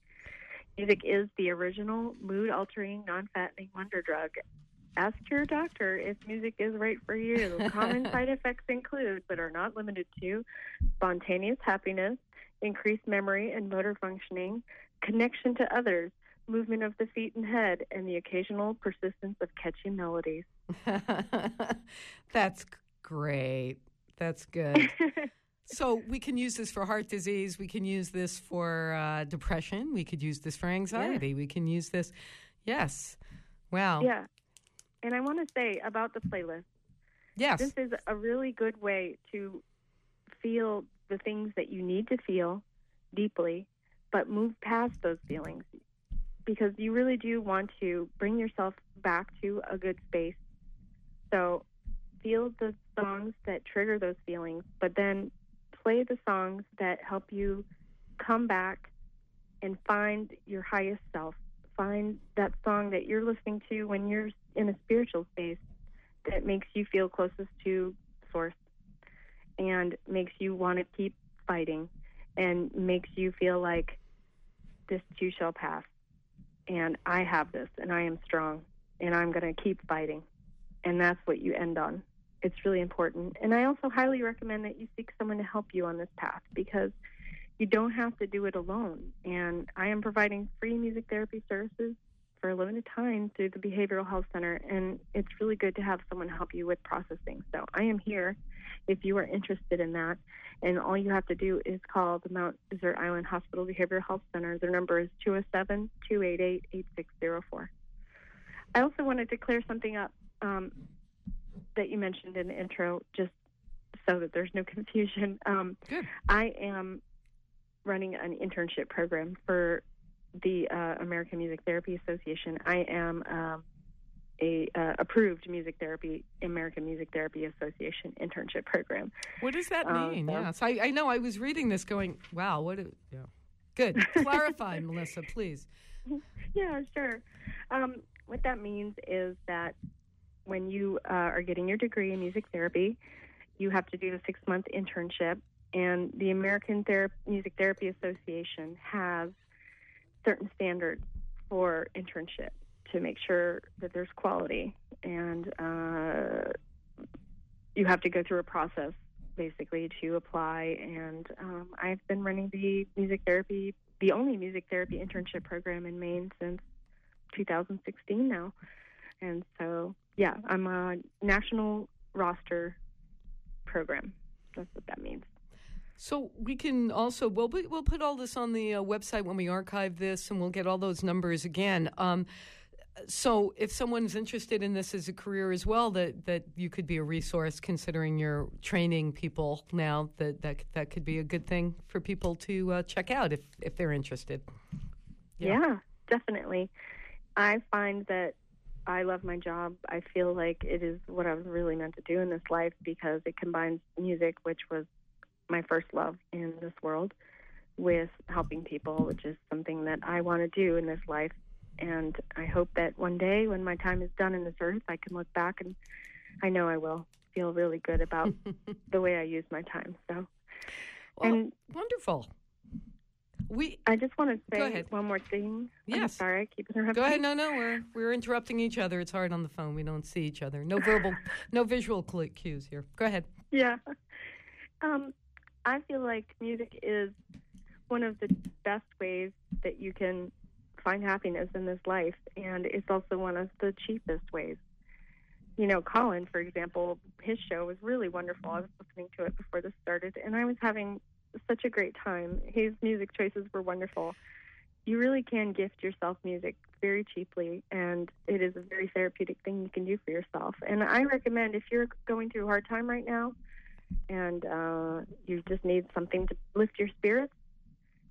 Music is the original mood altering, non fattening wonder drug. Ask your doctor if music is right for you. Common side effects include, but are not limited to, spontaneous happiness, increased memory and motor functioning, connection to others, movement of the feet and head, and the occasional persistence of catchy melodies. That's great. That's good. so we can use this for heart disease. We can use this for uh, depression. We could use this for anxiety. Yeah. We can use this. Yes. Wow. Yeah. And I want to say about the playlist. Yes. This is a really good way to feel the things that you need to feel deeply, but move past those feelings because you really do want to bring yourself back to a good space. So feel the songs that trigger those feelings, but then play the songs that help you come back and find your highest self. Find that song that you're listening to when you're in a spiritual space that makes you feel closest to source and makes you want to keep fighting and makes you feel like this too shall pass and I have this and I am strong and I'm going to keep fighting. And that's what you end on. It's really important. And I also highly recommend that you seek someone to help you on this path because you don't have to do it alone. And I am providing free music therapy services for a limited time through the Behavioral Health Center. And it's really good to have someone help you with processing. So I am here if you are interested in that. And all you have to do is call the Mount Desert Island Hospital Behavioral Health Center. Their number is 207 288 8604. I also wanted to clear something up um, that you mentioned in the intro, just so that there's no confusion. Um, I am running an internship program for the uh, American Music Therapy Association. I am um, a uh, approved music therapy American Music Therapy Association internship program. What does that um, mean? Um, so, yes, I, I, know. I was reading this, going, "Wow, what?" A, yeah, good. Clarify, Melissa, please. Yeah, sure. Um, what that means is that when you uh, are getting your degree in music therapy, you have to do a six month internship, and the American Ther- Music Therapy Association has certain standards for internship to make sure that there's quality. And uh, you have to go through a process basically to apply. And um, I've been running the music therapy, the only music therapy internship program in Maine since 2016 now. And so, yeah, I'm a national roster program. That's what that means. So we can also we'll we'll put all this on the uh, website when we archive this, and we'll get all those numbers again. Um, so if someone's interested in this as a career as well that that you could be a resource considering you're training people now that that that could be a good thing for people to uh, check out if if they're interested yeah. yeah definitely i find that i love my job i feel like it is what i was really meant to do in this life because it combines music which was my first love in this world with helping people which is something that i want to do in this life and I hope that one day when my time is done in this earth, I can look back and I know I will feel really good about the way I use my time. So, well, and wonderful. We. I just want to say one more thing. Yes. I'm sorry, I keep interrupting. Go ahead. No, no, we're we're interrupting each other. It's hard on the phone. We don't see each other. No verbal, no visual cues here. Go ahead. Yeah. Um, I feel like music is one of the best ways that you can find happiness in this life, and it's also one of the cheapest ways. You know, Colin, for example, his show was really wonderful. I was listening to it before this started, and I was having such a great time. His music choices were wonderful. You really can gift yourself music very cheaply, and it is a very therapeutic thing you can do for yourself. And I recommend if you're going through a hard time right now and uh, you just need something to lift your spirits,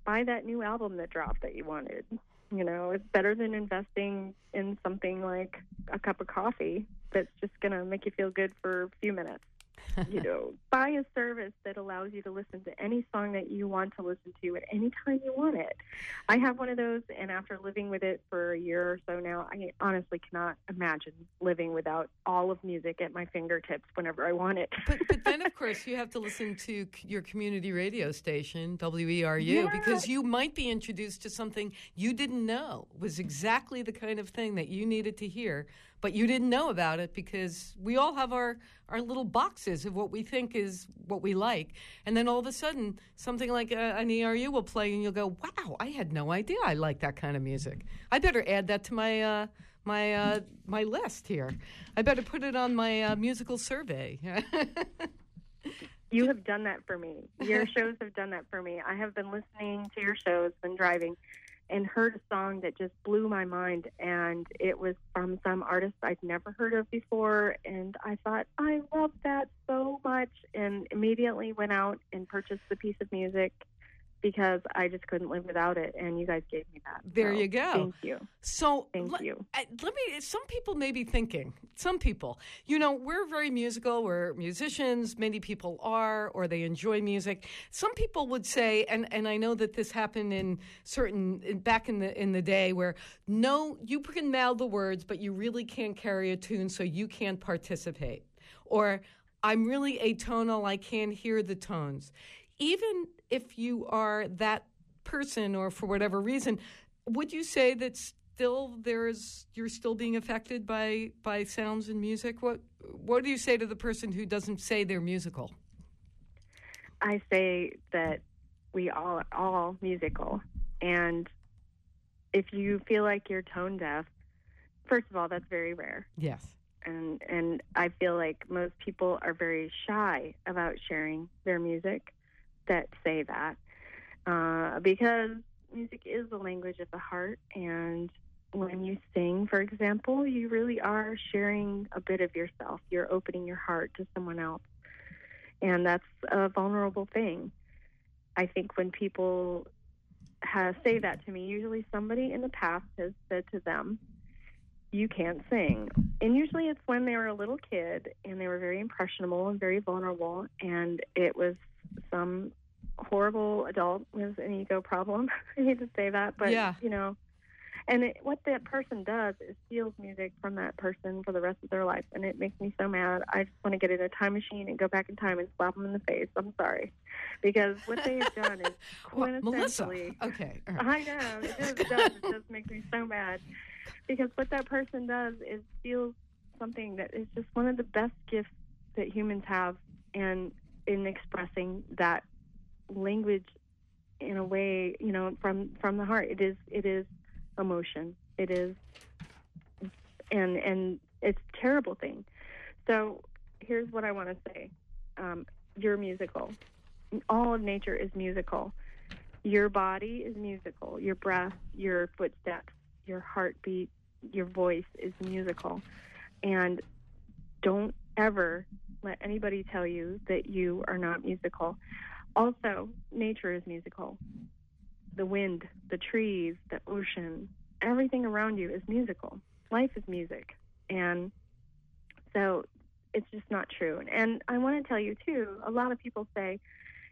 buy that new album that dropped that you wanted You know, it's better than investing in something like a cup of coffee that's just going to make you feel good for a few minutes. you know, buy a service that allows you to listen to any song that you want to listen to at any time you want it. I have one of those, and after living with it for a year or so now, I honestly cannot imagine living without all of music at my fingertips whenever I want it. but, but then, of course, you have to listen to your community radio station, WERU, yeah. because you might be introduced to something you didn't know was exactly the kind of thing that you needed to hear but you didn't know about it because we all have our, our little boxes of what we think is what we like. And then all of a sudden, something like a, an ERU will play, and you'll go, wow, I had no idea I like that kind of music. I better add that to my. Uh, my uh, my list here. I better put it on my uh, musical survey. you have done that for me. Your shows have done that for me. I have been listening to your shows, been driving, and heard a song that just blew my mind. And it was from some artist I'd never heard of before. And I thought I love that so much and immediately went out and purchased the piece of music because I just couldn't live without it, and you guys gave me that. There so, you go. Thank you. So thank let, you. Let me. Some people may be thinking. Some people, you know, we're very musical. We're musicians. Many people are, or they enjoy music. Some people would say, and and I know that this happened in certain in, back in the in the day where no, you can mouth the words, but you really can't carry a tune, so you can't participate. Or I'm really atonal. I can't hear the tones even if you are that person or for whatever reason, would you say that still there's you're still being affected by by sounds and music? What what do you say to the person who doesn't say they're musical? I say that we all all musical and if you feel like you're tone deaf, first of all, that's very rare. Yes. And and I feel like most people are very shy about sharing their music that say that uh, because music is the language of the heart and when you sing for example you really are sharing a bit of yourself. You're opening your heart to someone else and that's a vulnerable thing. I think when people say that to me usually somebody in the past has said to them you can't sing. And usually it's when they were a little kid and they were very impressionable and very vulnerable and it was some horrible adult with an ego problem. I hate to say that, but yeah. you know, and it, what that person does is steals music from that person for the rest of their life, and it makes me so mad. I just want to get in a time machine and go back in time and slap them in the face. I'm sorry, because what they have done is quintessentially. well, okay, I know it just does. It just makes me so mad because what that person does is steals something that is just one of the best gifts that humans have, and in expressing that language in a way, you know, from from the heart. It is it is emotion. It is and and it's a terrible thing. So here's what I want to say. Um, you're musical. All of nature is musical. Your body is musical. Your breath, your footsteps, your heartbeat, your voice is musical. And don't ever let anybody tell you that you are not musical. Also, nature is musical. The wind, the trees, the ocean, everything around you is musical. Life is music. And so it's just not true. And I want to tell you, too, a lot of people say,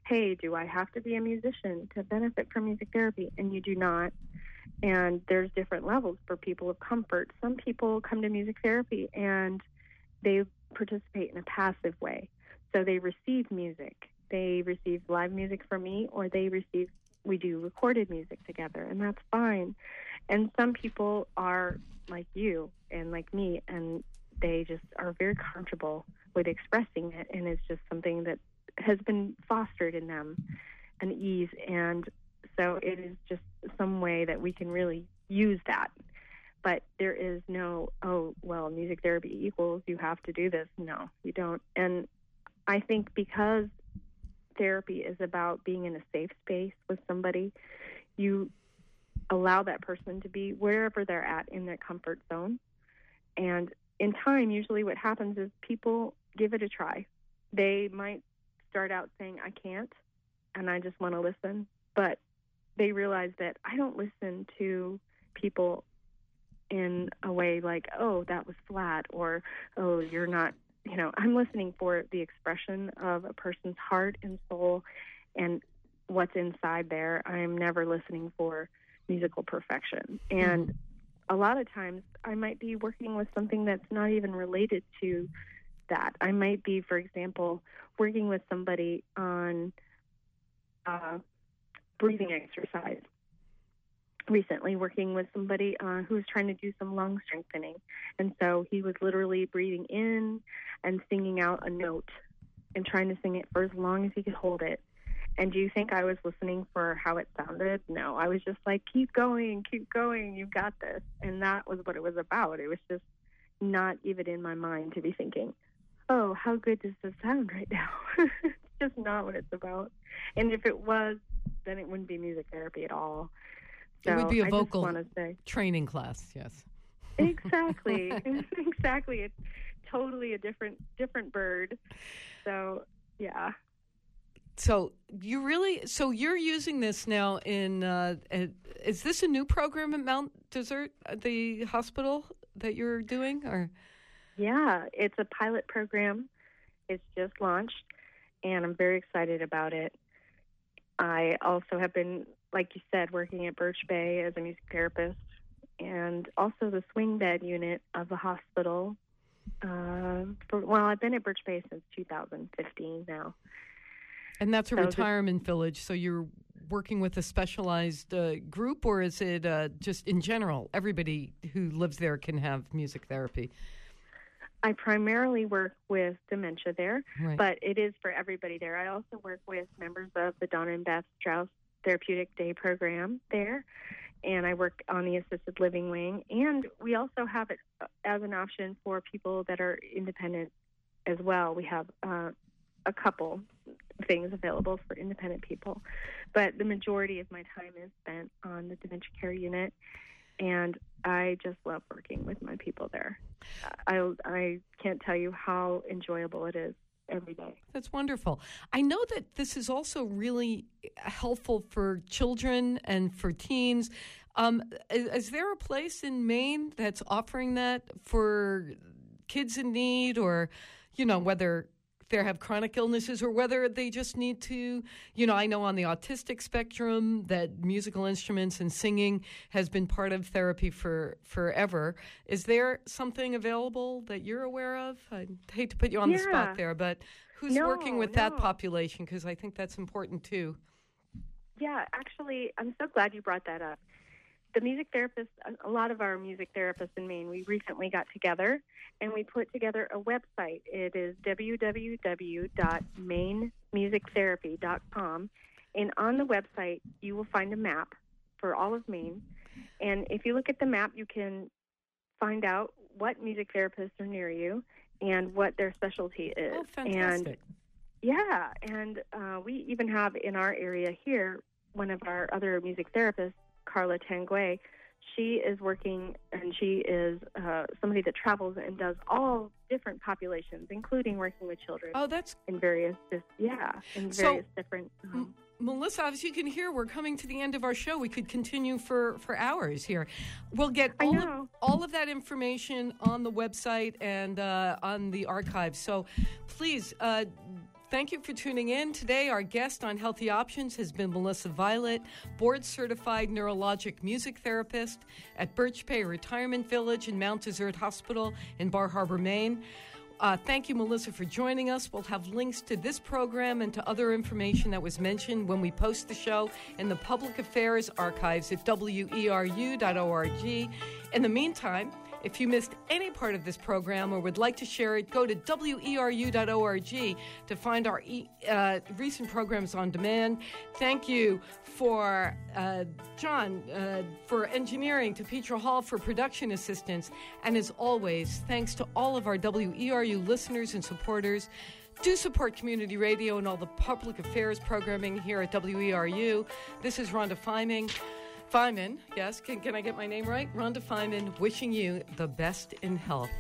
hey, do I have to be a musician to benefit from music therapy? And you do not. And there's different levels for people of comfort. Some people come to music therapy and they participate in a passive way. So they receive music. They receive live music from me or they receive we do recorded music together and that's fine. And some people are like you and like me and they just are very comfortable with expressing it and it's just something that has been fostered in them an ease. And so it is just some way that we can really use that but there is no oh well music therapy equals you have to do this no you don't and i think because therapy is about being in a safe space with somebody. You allow that person to be wherever they're at in their comfort zone. And in time, usually what happens is people give it a try. They might start out saying, I can't, and I just want to listen. But they realize that I don't listen to people in a way like, oh, that was flat, or oh, you're not, you know, I'm listening for the expression of a person's heart and soul and what's inside there. I'm never listening for musical perfection. And mm-hmm. a lot of times I might be working with something that's not even related to that. I might be, for example, working with somebody on uh, breathing exercise recently working with somebody uh, who was trying to do some lung strengthening. And so he was literally breathing in and singing out a note and trying to sing it for as long as he could hold it. And do you think I was listening for how it sounded? No, I was just like, keep going, keep going, you've got this. And that was what it was about. It was just not even in my mind to be thinking, oh, how good does this sound right now? it's just not what it's about. And if it was, then it wouldn't be music therapy at all. So it would be a vocal training class, yes. Exactly, exactly. It's totally a different different bird. So yeah. So you really so you're using this now in uh, is this a new program at Mount Desert, uh, the hospital that you're doing, or? Yeah, it's a pilot program. It's just launched, and I'm very excited about it. I also have been like you said, working at Birch Bay as a music therapist, and also the swing bed unit of the hospital. Uh, for, well, I've been at Birch Bay since 2015 now. And that's a so retirement just, village. So you're working with a specialized uh, group, or is it uh, just in general? Everybody who lives there can have music therapy. I primarily work with dementia there, right. but it is for everybody there. I also work with members of the Donna and Beth Strauss therapeutic day program there, and I work on the assisted living wing. And we also have it as an option for people that are independent as well. We have uh, a couple things available for independent people, but the majority of my time is spent on the dementia care unit, and I just love working with my people there. I I can't tell you how enjoyable it is every day. That's wonderful. I know that this is also really helpful for children and for teens. Um, is, is, there a place in Maine that's offering that for kids in need, or you know whether they have chronic illnesses or whether they just need to, you know, I know on the autistic spectrum that musical instruments and singing has been part of therapy for forever. Is there something available that you're aware of? I hate to put you on yeah. the spot there, but who's no, working with no. that population? Because I think that's important too. Yeah, actually, I'm so glad you brought that up the music therapists, a lot of our music therapists in Maine, we recently got together and we put together a website. It is www.mainemusictherapy.com. And on the website, you will find a map for all of Maine. And if you look at the map, you can find out what music therapists are near you and what their specialty is. Oh, fantastic. And yeah, and uh, we even have in our area here one of our other music therapists Carla Tanguay, she is working and she is uh, somebody that travels and does all different populations, including working with children. Oh, that's in various, yeah, in various so, different. Um, Melissa, as you can hear, we're coming to the end of our show. We could continue for, for hours here. We'll get all of, all of that information on the website and uh, on the archive. So please uh, Thank you for tuning in. Today, our guest on Healthy Options has been Melissa Violet, board certified neurologic music therapist at Birch Bay Retirement Village and Mount Desert Hospital in Bar Harbor, Maine. Uh, thank you, Melissa, for joining us. We'll have links to this program and to other information that was mentioned when we post the show in the Public Affairs archives at weru.org. In the meantime, if you missed any part of this program or would like to share it, go to weru.org to find our e- uh, recent programs on demand. Thank you for uh, John uh, for engineering, to Petra Hall for production assistance, and as always, thanks to all of our WERU listeners and supporters. Do support community radio and all the public affairs programming here at WERU. This is Rhonda Fiming. Feiman, yes, can, can I get my name right? Rhonda Feiman, wishing you the best in health.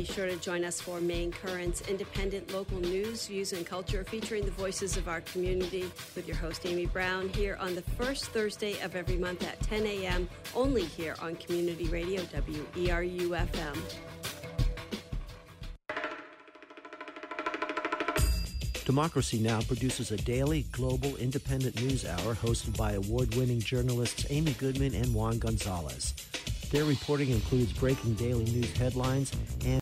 Be sure to join us for Maine Currents, independent local news, views, and culture featuring the voices of our community with your host, Amy Brown, here on the first Thursday of every month at 10 a.m., only here on Community Radio WERU FM. Democracy Now! produces a daily global independent news hour hosted by award winning journalists Amy Goodman and Juan Gonzalez. Their reporting includes breaking daily news headlines and